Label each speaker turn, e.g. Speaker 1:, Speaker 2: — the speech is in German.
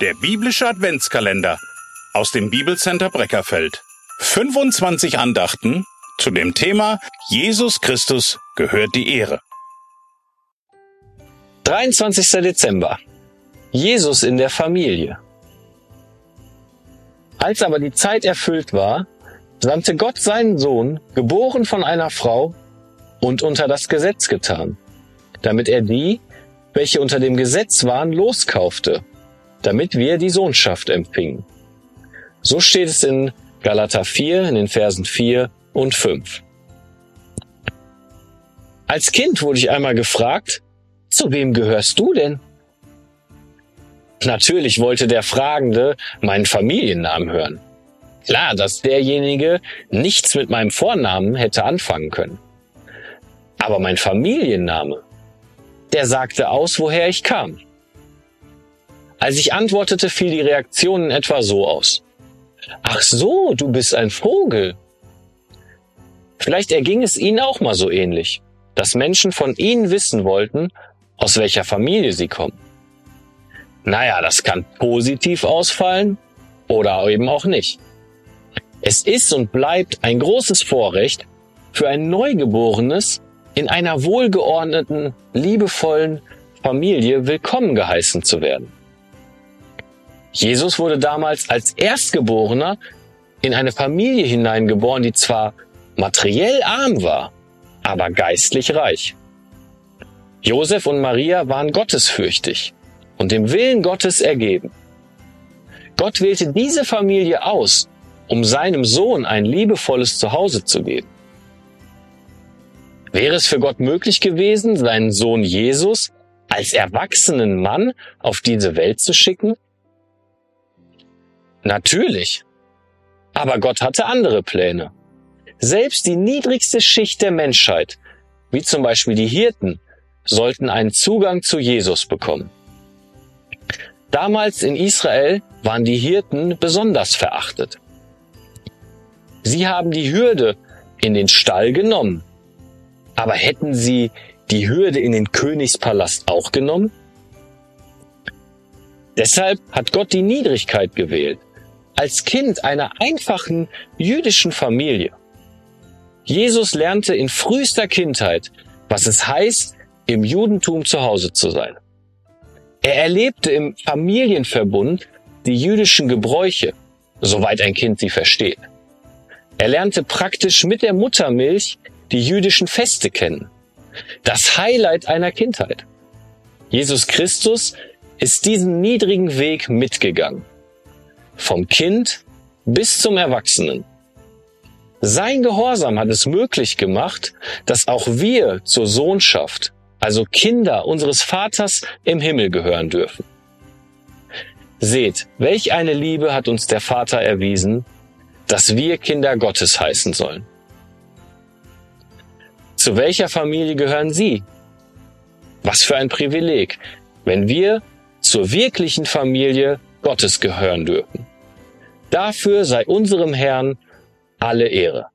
Speaker 1: Der biblische Adventskalender aus dem Bibelcenter Breckerfeld. 25 Andachten zu dem Thema Jesus Christus gehört die Ehre.
Speaker 2: 23. Dezember. Jesus in der Familie. Als aber die Zeit erfüllt war, sandte Gott seinen Sohn, geboren von einer Frau und unter das Gesetz getan, damit er die, welche unter dem Gesetz waren, loskaufte, damit wir die Sohnschaft empfingen. So steht es in Galater 4 in den Versen 4 und 5. Als Kind wurde ich einmal gefragt, zu wem gehörst du denn? Natürlich wollte der Fragende meinen Familiennamen hören. Klar, dass derjenige nichts mit meinem Vornamen hätte anfangen können. Aber mein Familienname, der sagte aus, woher ich kam. Als ich antwortete, fiel die Reaktion in etwa so aus. Ach so, du bist ein Vogel. Vielleicht erging es Ihnen auch mal so ähnlich, dass Menschen von Ihnen wissen wollten, aus welcher Familie Sie kommen. Naja, das kann positiv ausfallen oder eben auch nicht. Es ist und bleibt ein großes Vorrecht für ein Neugeborenes in einer wohlgeordneten, liebevollen Familie willkommen geheißen zu werden. Jesus wurde damals als Erstgeborener in eine Familie hineingeboren, die zwar materiell arm war, aber geistlich reich. Josef und Maria waren gottesfürchtig und dem Willen Gottes ergeben. Gott wählte diese Familie aus, um seinem Sohn ein liebevolles Zuhause zu geben. Wäre es für Gott möglich gewesen, seinen Sohn Jesus als erwachsenen Mann auf diese Welt zu schicken? Natürlich. Aber Gott hatte andere Pläne. Selbst die niedrigste Schicht der Menschheit, wie zum Beispiel die Hirten, sollten einen Zugang zu Jesus bekommen. Damals in Israel waren die Hirten besonders verachtet. Sie haben die Hürde in den Stall genommen. Aber hätten sie die Hürde in den Königspalast auch genommen? Deshalb hat Gott die Niedrigkeit gewählt, als Kind einer einfachen jüdischen Familie. Jesus lernte in frühester Kindheit, was es heißt, im Judentum zu Hause zu sein. Er erlebte im Familienverbund die jüdischen Gebräuche, soweit ein Kind sie versteht. Er lernte praktisch mit der Muttermilch die jüdischen Feste kennen. Das Highlight einer Kindheit. Jesus Christus ist diesen niedrigen Weg mitgegangen. Vom Kind bis zum Erwachsenen. Sein Gehorsam hat es möglich gemacht, dass auch wir zur Sohnschaft, also Kinder unseres Vaters im Himmel gehören dürfen. Seht, welch eine Liebe hat uns der Vater erwiesen, dass wir Kinder Gottes heißen sollen. Zu welcher Familie gehören Sie? Was für ein Privileg, wenn wir zur wirklichen Familie Gottes gehören dürfen. Dafür sei unserem Herrn alle Ehre.